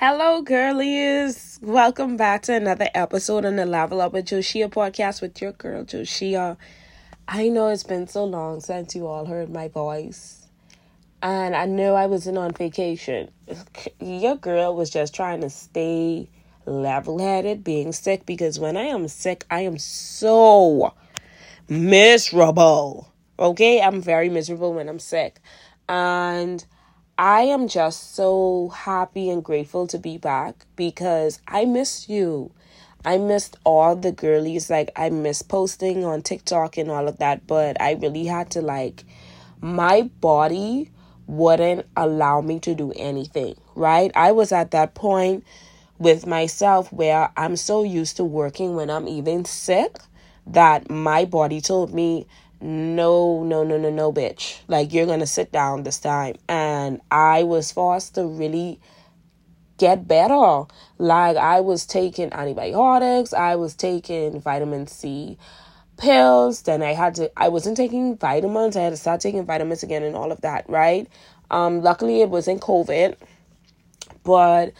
Hello, girlies. Welcome back to another episode on the Level Up with Joshia podcast with your girl, Joshia. I know it's been so long since you all heard my voice. And I know I wasn't on vacation. Your girl was just trying to stay level headed, being sick, because when I am sick, I am so miserable. Okay? I'm very miserable when I'm sick. And I am just so happy and grateful to be back because I missed you. I missed all the girlies. Like, I miss posting on TikTok and all of that, but I really had to, like, my body wouldn't allow me to do anything, right? I was at that point with myself where I'm so used to working when I'm even sick that my body told me, no, no, no, no, no, bitch. Like, you're gonna sit down this time. And I was forced to really get better. Like, I was taking antibiotics, I was taking vitamin C pills, then I had to, I wasn't taking vitamins, I had to start taking vitamins again and all of that, right? Um, luckily it wasn't COVID, but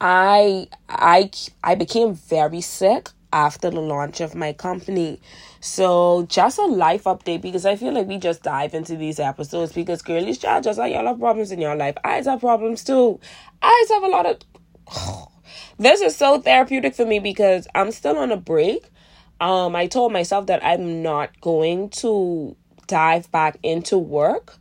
I, I, I became very sick after the launch of my company. So just a life update because I feel like we just dive into these episodes because girlies child just like y'all have problems in your life. I have problems too. I have a lot of this is so therapeutic for me because I'm still on a break. Um I told myself that I'm not going to dive back into work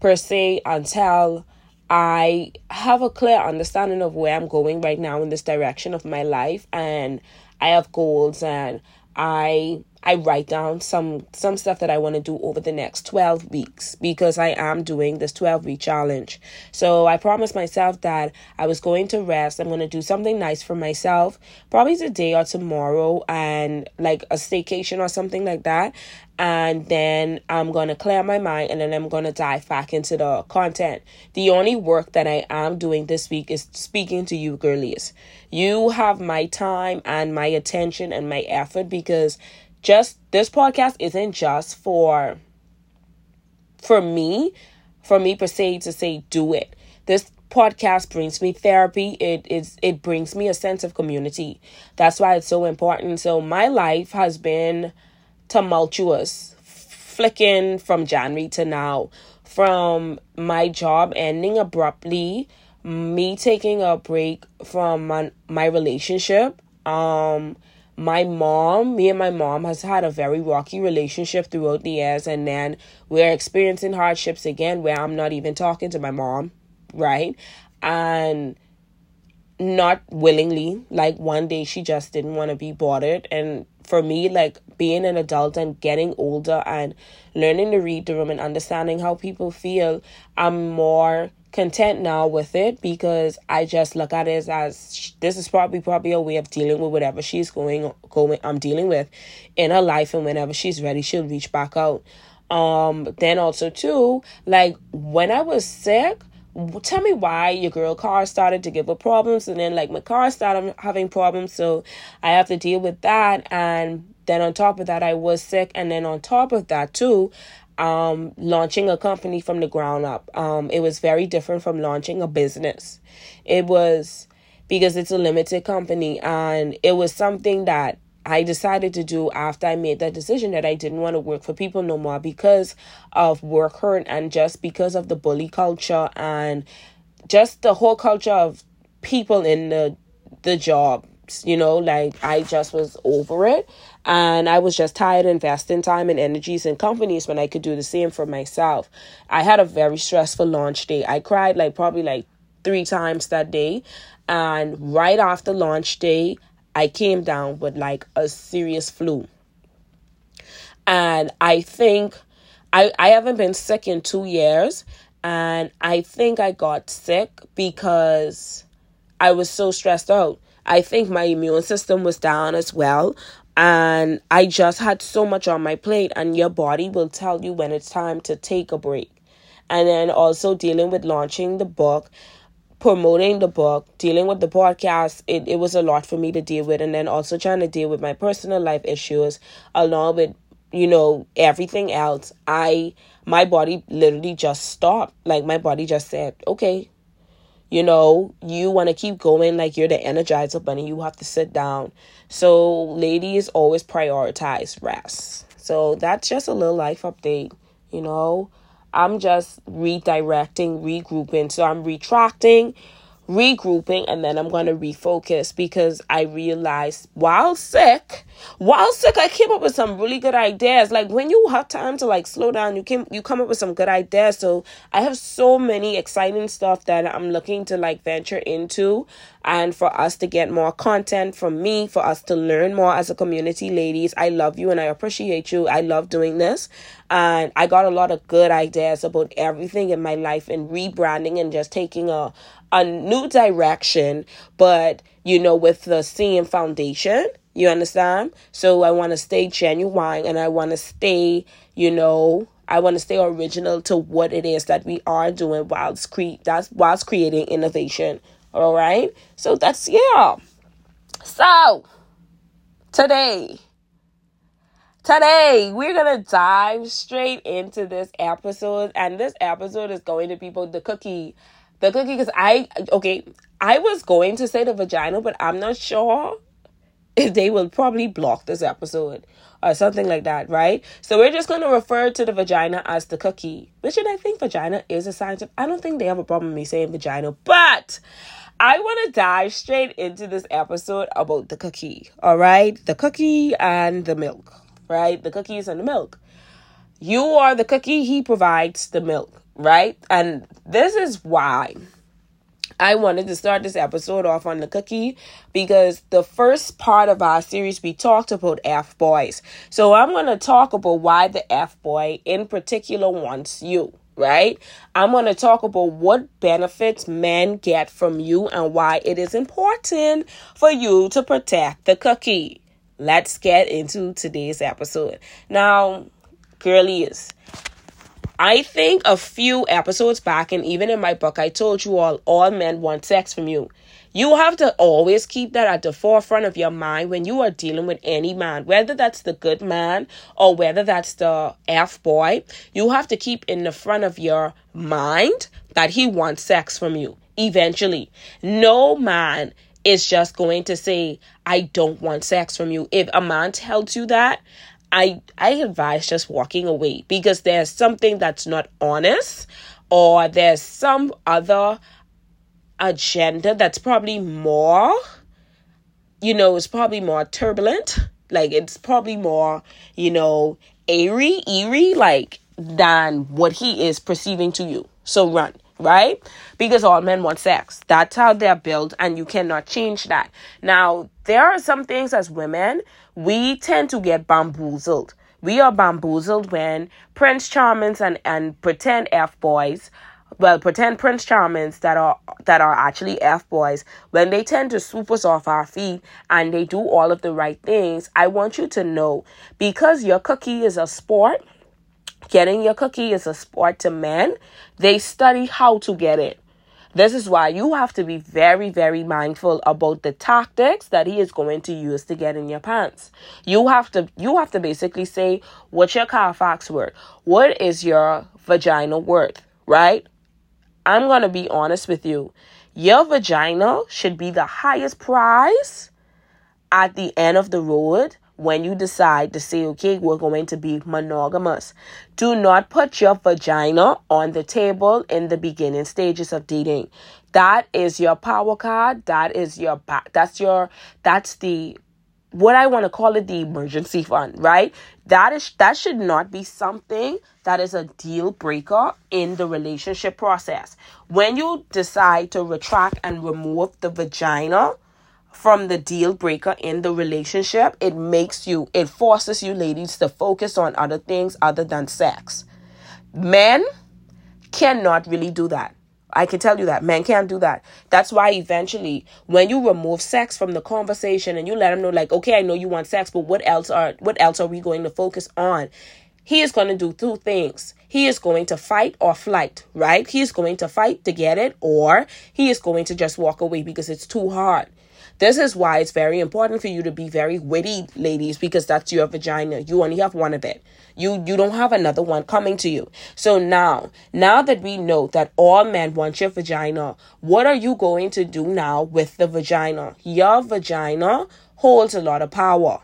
per se until I have a clear understanding of where I'm going right now in this direction of my life and I have goals and I I write down some some stuff that I want to do over the next 12 weeks because I am doing this 12 week challenge. So I promised myself that I was going to rest. I'm going to do something nice for myself, probably today or tomorrow and like a staycation or something like that. And then I'm going to clear my mind and then I'm going to dive back into the content. The only work that I am doing this week is speaking to you girlies. You have my time and my attention and my effort because just this podcast isn't just for for me, for me per se to say do it. This podcast brings me therapy. It is it brings me a sense of community. That's why it's so important. So my life has been tumultuous, flicking from January to now, from my job ending abruptly, me taking a break from my, my relationship, um my mom, me and my mom has had a very rocky relationship throughout the years and then we're experiencing hardships again where I'm not even talking to my mom, right? And not willingly, like one day she just didn't want to be bothered and for me like being an adult and getting older and learning to read the room and understanding how people feel, I'm more content now with it because I just look at it as this is probably probably a way of dealing with whatever she's going going I'm dealing with in her life and whenever she's ready she'll reach back out. Um then also too like when I was sick tell me why your girl car started to give her problems and then like my car started having problems so I have to deal with that and then on top of that I was sick and then on top of that too um, launching a company from the ground up. Um, it was very different from launching a business. It was because it's a limited company and it was something that I decided to do after I made that decision that I didn't want to work for people no more because of work hurt and just because of the bully culture and just the whole culture of people in the the job you know like i just was over it and i was just tired of investing time and energies in companies when i could do the same for myself. I had a very stressful launch day. I cried like probably like three times that day. And right after launch day i came down with like a serious flu. And i think i i haven't been sick in two years. And i think i got sick because i was so stressed out. I think my immune system was down as well. And I just had so much on my plate, and your body will tell you when it's time to take a break. And then also dealing with launching the book, promoting the book, dealing with the podcast, it, it was a lot for me to deal with. And then also trying to deal with my personal life issues along with, you know, everything else. I, my body literally just stopped. Like my body just said, okay, you know, you want to keep going like you're the energizer bunny, you have to sit down. So, ladies always prioritize rest. So, that's just a little life update, you know. I'm just redirecting, regrouping. So, I'm retracting, regrouping and then I'm going to refocus because I realized while sick, while sick I came up with some really good ideas. Like when you have time to like slow down, you came you come up with some good ideas. So I have so many exciting stuff that I'm looking to like venture into and for us to get more content from me, for us to learn more as a community ladies. I love you and I appreciate you. I love doing this. And I got a lot of good ideas about everything in my life and rebranding and just taking a a new direction, but you know, with the same foundation. You understand? So I want to stay genuine and I want to stay, you know, I want to stay original to what it is that we are doing whilst cre- that's whilst creating innovation. All right? So that's yeah. So today Today, we're going to dive straight into this episode, and this episode is going to be about the cookie the cookie because I okay, I was going to say the vagina, but I'm not sure if they will probably block this episode or something like that, right? So we're just going to refer to the vagina as the cookie, which I think vagina is a science. Of, I don't think they have a problem with me saying vagina, but I want to dive straight into this episode about the cookie, all right? The cookie and the milk, right? The cookies and the milk. You are the cookie, he provides the milk right? And this is why I wanted to start this episode off on the cookie because the first part of our series we talked about F boys. So I'm going to talk about why the F boy in particular wants you, right? I'm going to talk about what benefits men get from you and why it is important for you to protect the cookie. Let's get into today's episode. Now, girlies, I think a few episodes back, and even in my book, I told you all, all men want sex from you. You have to always keep that at the forefront of your mind when you are dealing with any man, whether that's the good man or whether that's the F boy. You have to keep in the front of your mind that he wants sex from you eventually. No man is just going to say, I don't want sex from you. If a man tells you that, I I advise just walking away because there's something that's not honest or there's some other agenda that's probably more you know it's probably more turbulent. Like it's probably more you know airy eerie like than what he is perceiving to you. So run right because all men want sex that's how they're built and you cannot change that now there are some things as women we tend to get bamboozled. We are bamboozled when Prince Charmings and, and pretend F boys, well, pretend Prince Charmings that are that are actually F boys, when they tend to swoop us off our feet and they do all of the right things, I want you to know because your cookie is a sport, getting your cookie is a sport to men, they study how to get it. This is why you have to be very, very mindful about the tactics that he is going to use to get in your pants. You have to you have to basically say what's your Carfax worth? What is your vagina worth? Right? I'm gonna be honest with you. Your vagina should be the highest prize at the end of the road when you decide to say, okay, we're going to be monogamous. Do not put your vagina on the table in the beginning stages of dating. That is your power card. That is your back. That's your, that's the, what I want to call it the emergency fund, right? That is, that should not be something that is a deal breaker in the relationship process. When you decide to retract and remove the vagina, from the deal breaker in the relationship, it makes you, it forces you ladies to focus on other things other than sex. Men cannot really do that. I can tell you that men can't do that. That's why eventually, when you remove sex from the conversation and you let them know, like, okay, I know you want sex, but what else are what else are we going to focus on? he is going to do two things. He is going to fight or flight, right? He is going to fight to get it, or he is going to just walk away because it's too hard. This is why it's very important for you to be very witty, ladies, because that's your vagina. You only have one of it. You you don't have another one coming to you. So now, now that we know that all men want your vagina, what are you going to do now with the vagina? Your vagina holds a lot of power.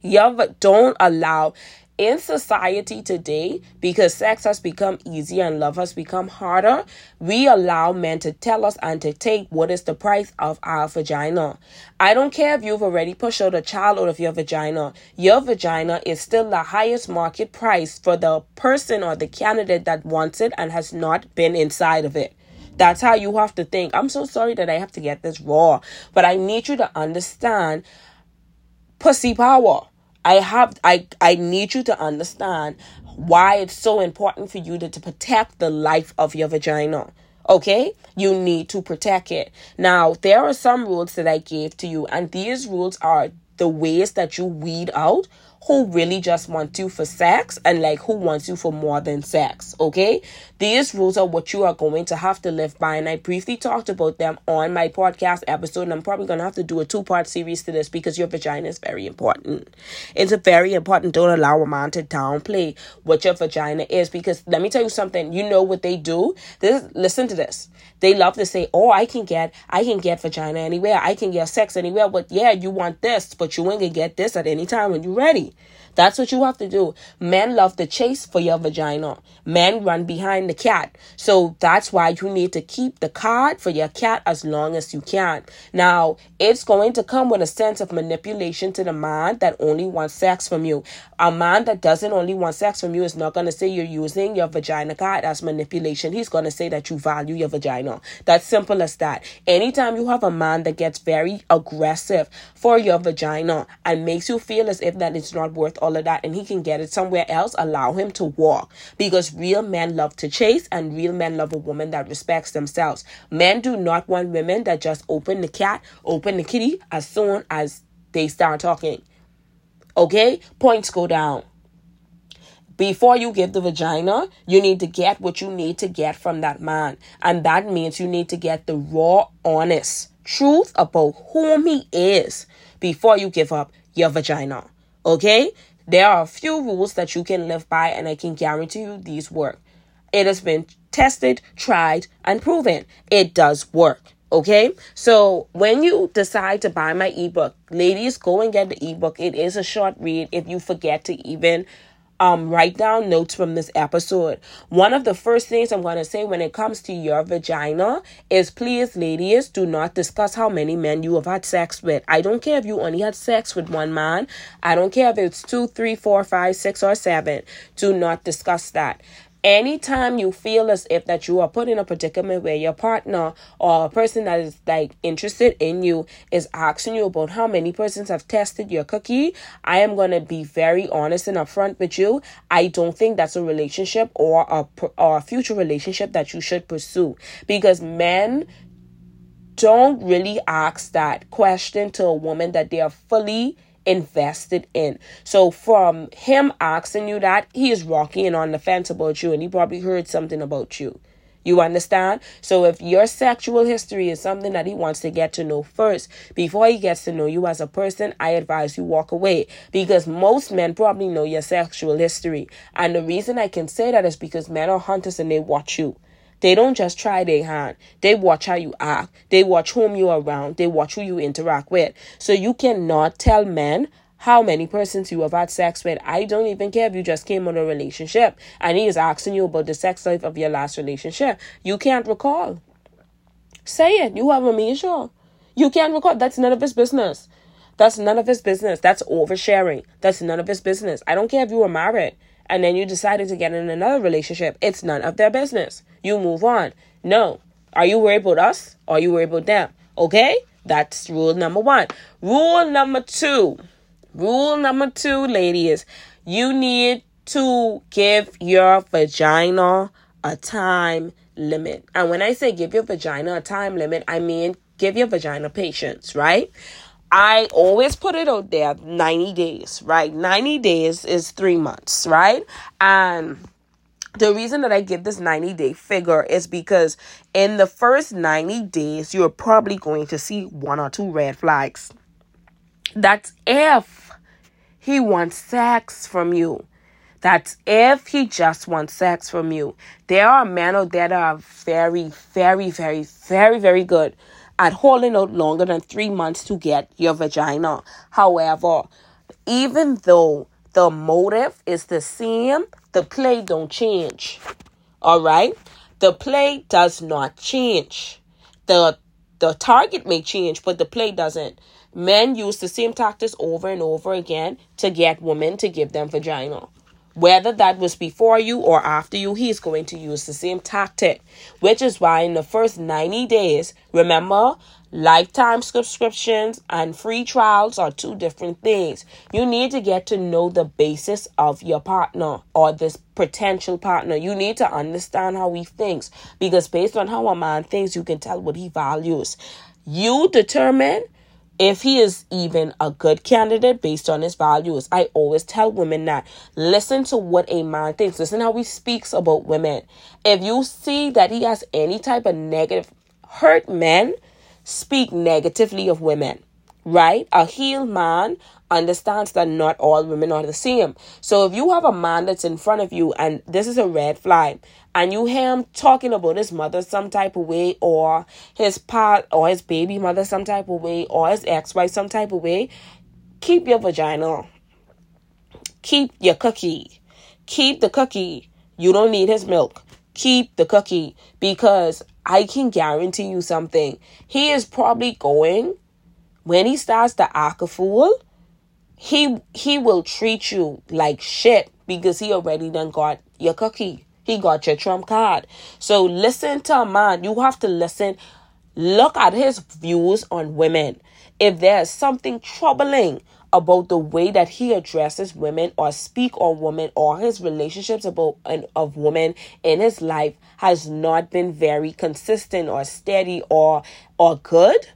Your don't allow in society today, because sex has become easier and love has become harder, we allow men to tell us and to take what is the price of our vagina. I don't care if you've already pushed out a child out of your vagina, your vagina is still the highest market price for the person or the candidate that wants it and has not been inside of it. That's how you have to think. I'm so sorry that I have to get this raw, but I need you to understand pussy power. I have I I need you to understand why it's so important for you to, to protect the life of your vagina. Okay? You need to protect it. Now, there are some rules that I gave to you, and these rules are the ways that you weed out who really just want you for sex and like who wants you for more than sex. Okay? These rules are what you are going to have to live by. And I briefly talked about them on my podcast episode. And I'm probably going to have to do a two part series to this because your vagina is very important. It's a very important. Don't allow a man to downplay what your vagina is because let me tell you something. You know what they do? This, listen to this. They love to say, "Oh, I can get, I can get vagina anywhere. I can get sex anywhere." But yeah, you want this, but you ain't gonna get this at any time when you're ready. That's what you have to do. Men love to chase for your vagina. Men run behind the cat. So that's why you need to keep the card for your cat as long as you can. Now, it's going to come with a sense of manipulation to the man that only wants sex from you. A man that doesn't only want sex from you is not going to say you're using your vagina card as manipulation. He's going to say that you value your vagina. That's simple as that. Anytime you have a man that gets very aggressive for your vagina and makes you feel as if that it's not worth all of that and he can get it somewhere else, allow him to walk. Because real men love to chase and real men love a woman that respects themselves. Men do not want women that just open the cat, open the kitty as soon as they start talking. Okay? Points go down. Before you give the vagina, you need to get what you need to get from that man. And that means you need to get the raw, honest truth about whom he is before you give up your vagina. Okay? There are a few rules that you can live by, and I can guarantee you these work. It has been tested, tried, and proven. It does work. Okay, so when you decide to buy my ebook, ladies, go and get the ebook. It is a short read if you forget to even um, write down notes from this episode. One of the first things I'm going to say when it comes to your vagina is please, ladies, do not discuss how many men you have had sex with. I don't care if you only had sex with one man. I don't care if it's two, three, four, five, six, or seven. Do not discuss that anytime you feel as if that you are put in a predicament where your partner or a person that is like interested in you is asking you about how many persons have tested your cookie i am going to be very honest and upfront with you. I don't think that's a relationship or a or a future relationship that you should pursue because men don't really ask that question to a woman that they are fully invested in. So from him asking you that, he is rocking on the fence about you and he probably heard something about you. You understand? So if your sexual history is something that he wants to get to know first, before he gets to know you as a person, I advise you walk away because most men probably know your sexual history. And the reason I can say that is because men are hunters and they watch you. They don't just try their hand. They watch how you act. They watch whom you are around. They watch who you interact with. So you cannot tell men how many persons you have had sex with. I don't even care if you just came on a relationship and he is asking you about the sex life of your last relationship. You can't recall. Say it. You have a major. You can't recall. That's none of his business. That's none of his business. That's oversharing. That's none of his business. I don't care if you were married and then you decided to get in another relationship. It's none of their business. You move on. No. Are you worried about us? Or are you worried about them? Okay? That's rule number one. Rule number two. Rule number two, ladies. You need to give your vagina a time limit. And when I say give your vagina a time limit, I mean give your vagina patience, right? I always put it out there 90 days, right? 90 days is three months, right? And the reason that I give this 90 day figure is because in the first 90 days, you're probably going to see one or two red flags. That's if he wants sex from you. That's if he just wants sex from you. There are men out there that are very, very, very, very, very good at holding out longer than three months to get your vagina. However, even though the motive is the same, the play don't change. All right? The play does not change. The the target may change, but the play doesn't. Men use the same tactics over and over again to get women to give them vagina. Whether that was before you or after you, he's going to use the same tactic, which is why in the first 90 days, remember, lifetime subscriptions and free trials are two different things. You need to get to know the basis of your partner or this potential partner. You need to understand how he thinks because based on how a man thinks, you can tell what he values. You determine if he is even a good candidate based on his values. I always tell women that listen to what a man thinks, listen how he speaks about women. If you see that he has any type of negative hurt men, speak negatively of women. Right? A healed man understands that not all women are the same. So if you have a man that's in front of you and this is a red flag, and you hear him talking about his mother some type of way, or his part or his baby mother some type of way, or his ex-wife some type of way, keep your vagina. Keep your cookie. Keep the cookie. You don't need his milk. Keep the cookie because I can guarantee you something. He is probably going when he starts to act a fool he he will treat you like shit because he already done got your cookie. He got your trump card. So listen to a man. You have to listen. Look at his views on women. If there's something troubling about the way that he addresses women or speak on women or his relationships about of women in his life has not been very consistent or steady or or good,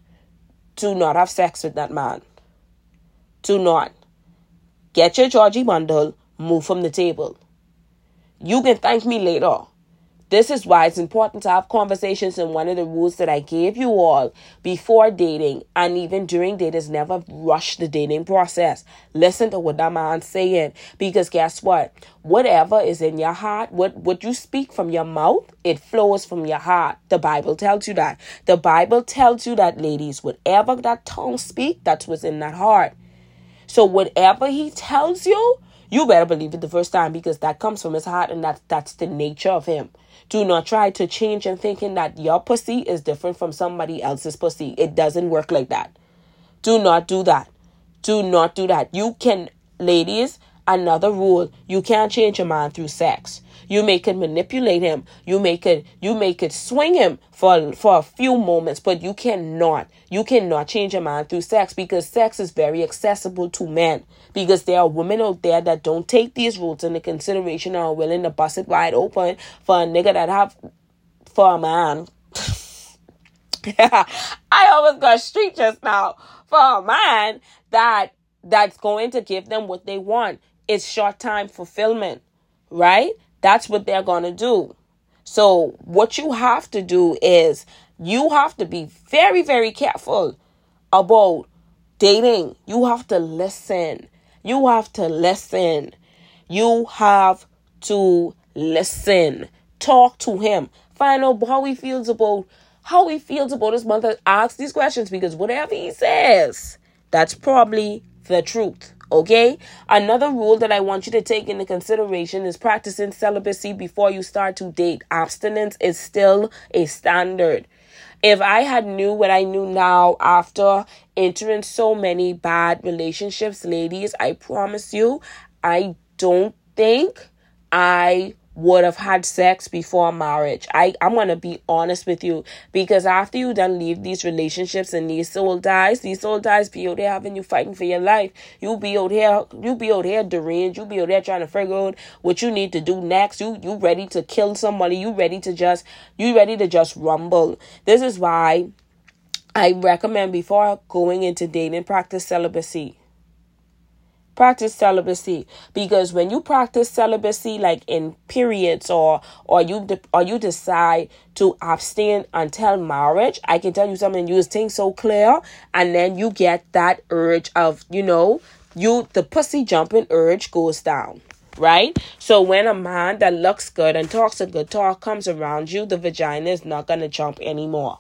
do not have sex with that man. Do not. Get your Georgie bundle, move from the table. You can thank me later. This is why it's important to have conversations and one of the rules that I gave you all before dating and even during dating is never rush the dating process. Listen to what that man's saying. Because guess what? Whatever is in your heart, what, what you speak from your mouth, it flows from your heart. The Bible tells you that. The Bible tells you that, ladies, whatever that tongue speak, that's what's in that heart. So whatever he tells you, you better believe it the first time because that comes from his heart and that that's the nature of him. Do not try to change and thinking that your pussy is different from somebody else's pussy. It doesn't work like that. Do not do that. Do not do that. You can, ladies, another rule, you can't change a man through sex. You make it manipulate him. You make it you make it swing him for for a few moments, but you cannot you cannot change a man through sex because sex is very accessible to men. Because there are women out there that don't take these rules into consideration and are willing to bust it wide open for a nigga that have for a man. I almost got street just now for a man that that's going to give them what they want. It's short time fulfillment, right? That's what they're going to do. So, what you have to do is you have to be very, very careful about dating. You have to listen. You have to listen. You have to listen. Talk to him. Find out how he feels about how he feels about his mother. Ask these questions because whatever he says, that's probably the truth. Okay? Another rule that I want you to take into consideration is practicing celibacy before you start to date. Abstinence is still a standard. If I had knew what I knew now after entering so many bad relationships, ladies, I promise you, I don't think I would have had sex before marriage. I, I'm gonna be honest with you because after you done leave these relationships and these soul ties, these soul ties be out there having you fighting for your life. You be out here, you be out here deranged, you be out there trying to figure out what you need to do next. You you ready to kill somebody, you ready to just you ready to just rumble. This is why I recommend before going into dating, practice celibacy. Practice celibacy because when you practice celibacy, like in periods or or you de- or you decide to abstain until marriage, I can tell you something. You think so clear, and then you get that urge of you know you the pussy jumping urge goes down right? So when a man that looks good and talks a good talk comes around you, the vagina is not gonna jump anymore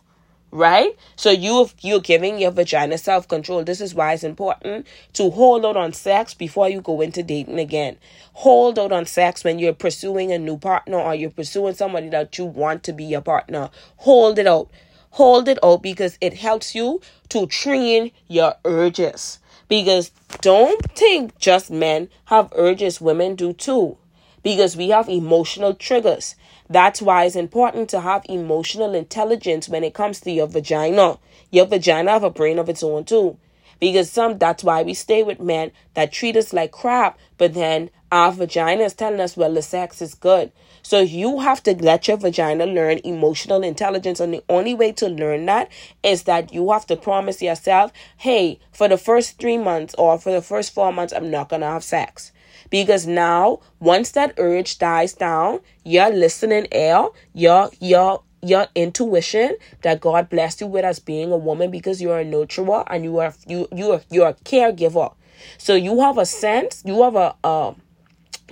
right? So you you're giving your vagina self control. This is why it's important to hold out on sex before you go into dating again. Hold out on sex when you're pursuing a new partner or you're pursuing somebody that you want to be your partner. Hold it out. Hold it out because it helps you to train your urges. Because don't think just men have urges, women do too. Because we have emotional triggers. That's why it's important to have emotional intelligence when it comes to your vagina. Your vagina have a brain of its own too. Because some that's why we stay with men that treat us like crap, but then our vagina is telling us, well, the sex is good. So you have to let your vagina learn emotional intelligence. And the only way to learn that is that you have to promise yourself, hey, for the first three months or for the first four months, I'm not gonna have sex. Because now, once that urge dies down, your listening ear, your your your intuition that God blessed you with as being a woman because you're a nurturer and you are you you are you're a caregiver. So you have a sense, you have a um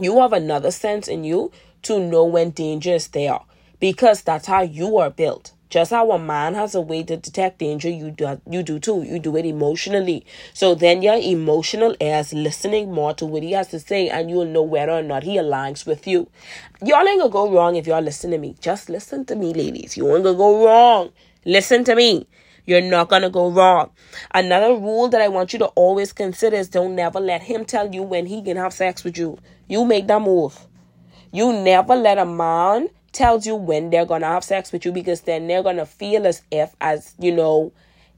you have another sense in you to know when danger is there because that's how you are built. Just how a man has a way to detect danger, you do you do too. You do it emotionally. So then your emotional ear is listening more to what he has to say, and you'll know whether or not he aligns with you. Y'all ain't gonna go wrong if y'all listen to me. Just listen to me, ladies. You ain't gonna go wrong. Listen to me. You're not gonna go wrong. Another rule that I want you to always consider is don't never let him tell you when he can have sex with you. You make that move. You never let a man tells you when they're gonna have sex with you because then they're gonna feel as if as you know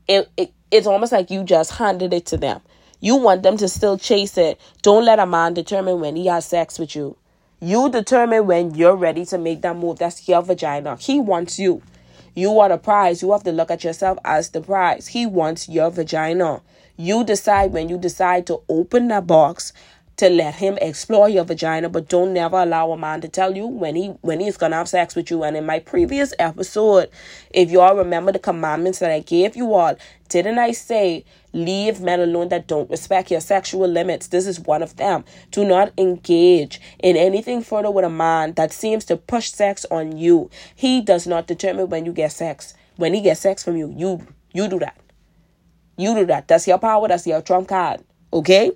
it, it it's almost like you just handed it to them. You want them to still chase it. Don't let a man determine when he has sex with you. You determine when you're ready to make that move. That's your vagina. He wants you. You are the prize. You have to look at yourself as the prize. He wants your vagina. You decide when you decide to open that box to let him explore your vagina, but don't never allow a man to tell you when he when he's gonna have sex with you. And in my previous episode, if y'all remember the commandments that I gave you all, didn't I say leave men alone that don't respect your sexual limits? This is one of them. Do not engage in anything further with a man that seems to push sex on you. He does not determine when you get sex. When he gets sex from you, you you do that. You do that. That's your power. That's your trump card. Okay?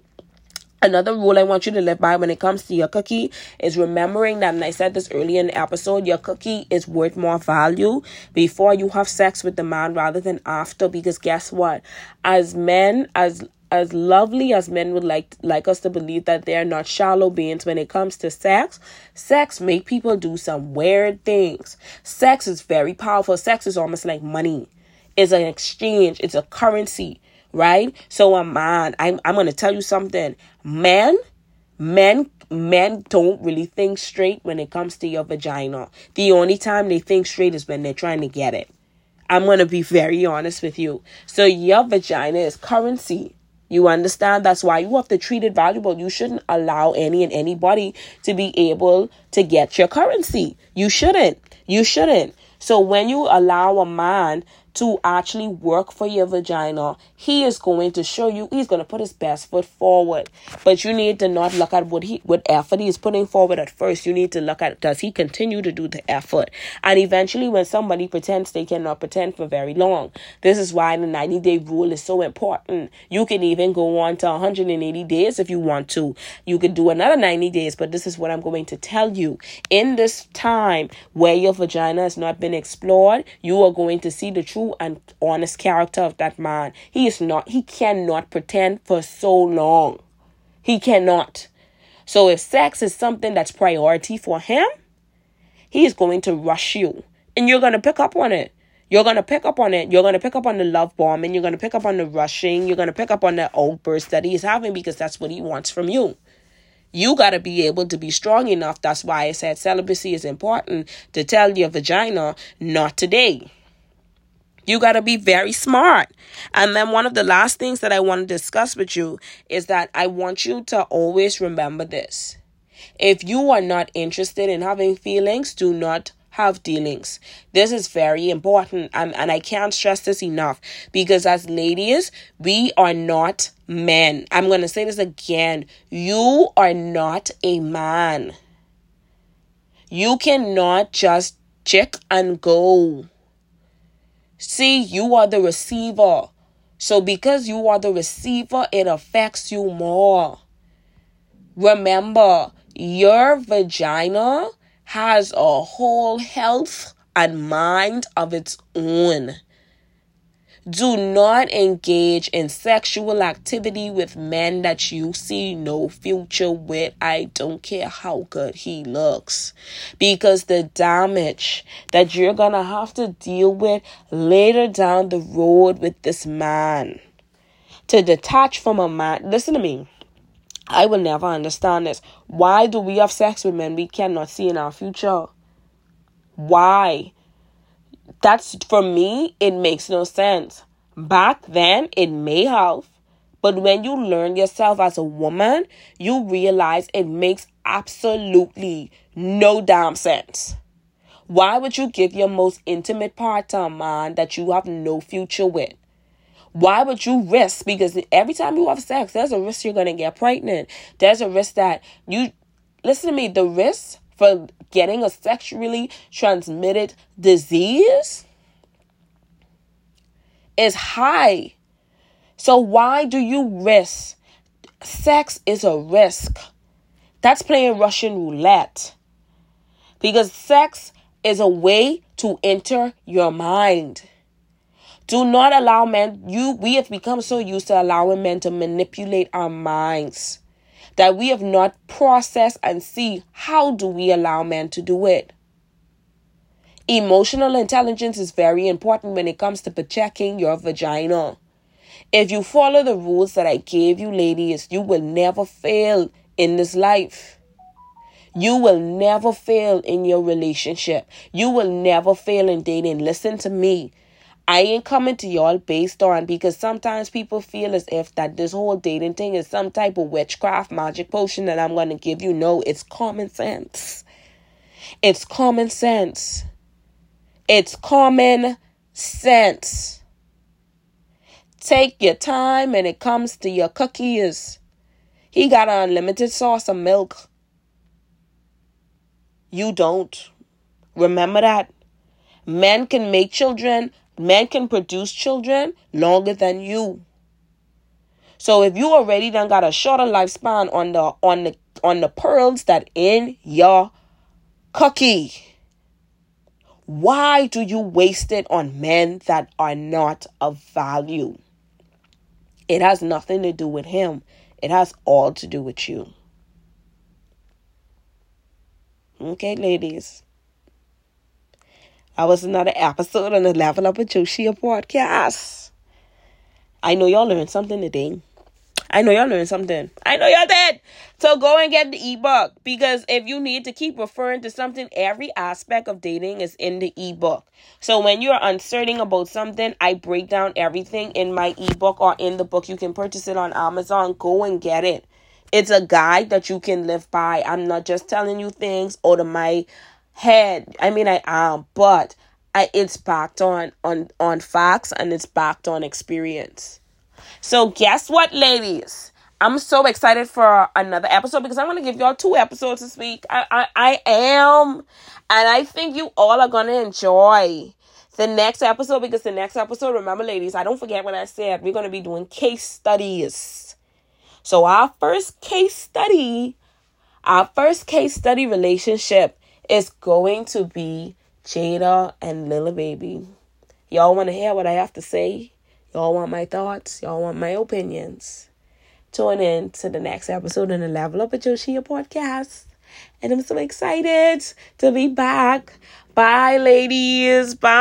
Another rule I want you to live by when it comes to your cookie is remembering that, and I said this earlier in the episode, your cookie is worth more value before you have sex with the man rather than after. Because guess what? As men, as as lovely as men would like like us to believe that they're not shallow beings when it comes to sex, sex make people do some weird things. Sex is very powerful. Sex is almost like money. It's an exchange. It's a currency right? So a man, I'm I'm gonna tell you something. Men, men men don't really think straight when it comes to your vagina. The only time they think straight is when they're trying to get it. I'm gonna be very honest with you. So your vagina is currency. You understand? That's why you have to treat it valuable. You shouldn't allow any and anybody to be able to get your currency. You shouldn't. You shouldn't. So when you allow a man to actually work for your vagina, he is going to show you, he's going to put his best foot forward. But you need to not look at what he, what effort he is putting forward at first. You need to look at, does he continue to do the effort? And eventually, when somebody pretends, they cannot pretend for very long. This is why the 90 day rule is so important. You can even go on to 180 days if you want to. You could do another 90 days, but this is what I'm going to tell you. In this time where your vagina has not been explored, you are going to see the truth true and honest character of that man. He is not, he cannot pretend for so long. He cannot. So if sex is something that's priority for him, he is going to rush you. And you're going to pick up on it. You're going to pick up on it. You're going to pick up on the love bomb and you're going to pick up on the rushing. You're going to pick up on the outburst that he's having because that's what he wants from you. You got to be able to be strong enough. That's why I said celibacy is important to tell your vagina, not today. You got to be very smart. And then one of the last things that I want to discuss with you is that I want you to always remember this. If you are not interested in having feelings, do not have dealings. This is very important, and, and I can't stress this enough because as ladies, we are not men. I'm going to say this again. You are not a man. You cannot just check and go. See, you are the receiver. So, because you are the receiver, it affects you more. Remember, your vagina has a whole health and mind of its own. Do not engage in sexual activity with men that you see no future with. I don't care how good he looks. Because the damage that you're gonna have to deal with later down the road with this man. To detach from a man, listen to me. I will never understand this. Why do we have sex with men we cannot see in our future? Why? That's for me, it makes no sense. Back then, it may have, but when you learn yourself as a woman, you realize it makes absolutely no damn sense. Why would you give your most intimate part to a man that you have no future with? Why would you risk? Because every time you have sex, there's a risk you're going to get pregnant. There's a risk that you, listen to me, the risk for getting a sexually transmitted disease is high. So why do you risk? Sex is a risk. That's playing Russian roulette. Because sex is a way to enter your mind. Do not allow men, you, we have become so used to allowing men to manipulate our minds that we have not processed and see how do we allow men to do it. Emotional intelligence is very important when it comes to protecting your vagina. If you follow the rules that I gave you, ladies, you will never fail in this life. You will never fail in your relationship. You will never fail in dating. Listen to me. I ain't coming to y'all based on because sometimes people feel as if that this whole dating thing is some type of witchcraft magic potion that I'm going to give you. No, it's common sense. It's common sense. It's common sense. Take your time when it comes to your cookies. He got an unlimited sauce of milk. You don't. Remember that. Men can make children Men can produce children longer than you. So if you already done got a shorter lifespan on the on the on the pearls that in your cookie, why do you waste it on men that are not of value? It has nothing to do with him. It has all to do with you. Okay, ladies. I was another episode on the Level Up with Joshia podcast. I know y'all learned something today. I know y'all learned something. I know y'all did. So go and get the ebook because if you need to keep referring to something, every aspect of dating is in the ebook. So when you're uncertain about something, I break down everything in my ebook or in the book. You can purchase it on Amazon. Go and get it. It's a guide that you can live by. I'm not just telling you things out of my head. I mean, I am, but I, it's backed on on on facts and it's backed on experience. So guess what, ladies? I'm so excited for another episode because I'm gonna give y'all two episodes this week. I I, I am, and I think you all are gonna enjoy the next episode because the next episode, remember, ladies, I don't forget what I said. We're gonna be doing case studies. So our first case study, our first case study relationship is going to be Jayda and Lil Baby. Y'all want to hear what I have to say? Y'all want my thoughts? Y'all want my opinions? Tune in to the next episode in the Level Up with Joshia podcast. And I'm so excited to be back. Bye, ladies. Bye.